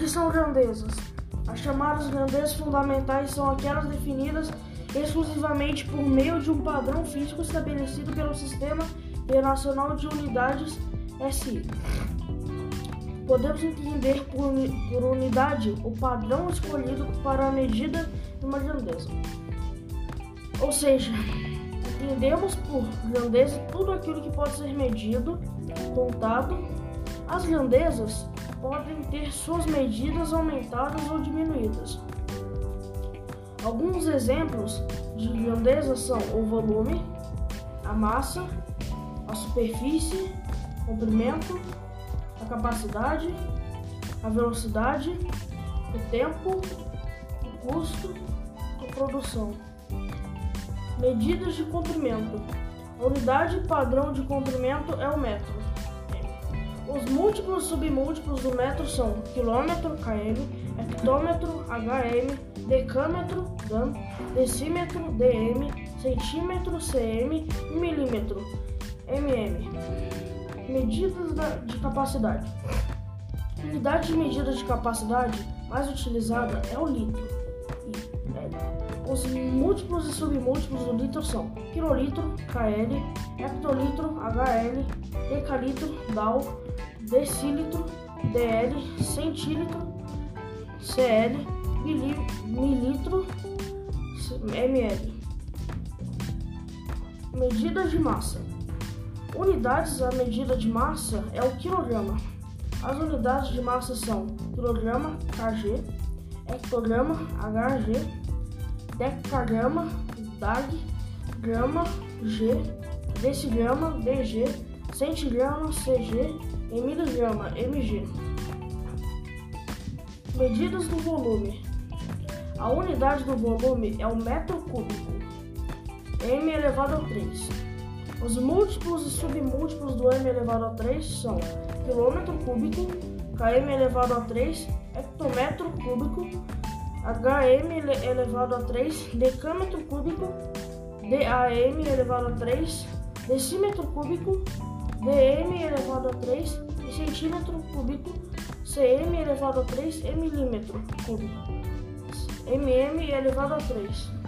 que são grandezas? As chamadas grandezas fundamentais são aquelas definidas exclusivamente por meio de um padrão físico estabelecido pelo Sistema Internacional de Unidades SI. Podemos entender por, unidade o padrão escolhido para a medida de uma grandeza. Ou seja, entendemos por grandeza tudo aquilo que pode ser medido, contado. As grandezas podem ter suas medidas aumentadas ou diminuídas. Alguns exemplos de grandeza são o volume, a massa, a superfície, o comprimento, a capacidade, a velocidade, o tempo, o custo, a produção. Medidas de comprimento. A unidade padrão de comprimento é o metro. Os múltiplos submúltiplos do metro são quilômetro, km, hectômetro, hm, decâmetro, dan, decímetro, dm, centímetro, cm e milímetro, mm. Medidas de capacidade. A unidade de medida de capacidade mais utilizada é o litro. É, os múltiplos e submúltiplos do litro são quilolitro, kl, hectolitro, hl, decalitro, dal, decilitro, dl, centílitro, cl, mililitro, ml. Medidas de massa. Unidades a medida de massa é o quilograma. As unidades de massa são quilograma, kg, hectograma, hg, decagrama, dag, grama, g, decigrama, dg, centigrama, cg e miligrama, mg. Medidas do volume. A unidade do volume é o metro cúbico, m elevado a 3. Os múltiplos e submúltiplos do m elevado a 3 são quilômetro cúbico, km elevado a 3, hectômetro cúbico, hm elevado a 3, decâmetro cúbico, DAM elevado a 3, decímetro cúbico, dm elevado a 3 e centímetro cúbico, cm elevado a 3 e milímetro cúbico, mm elevado a 3.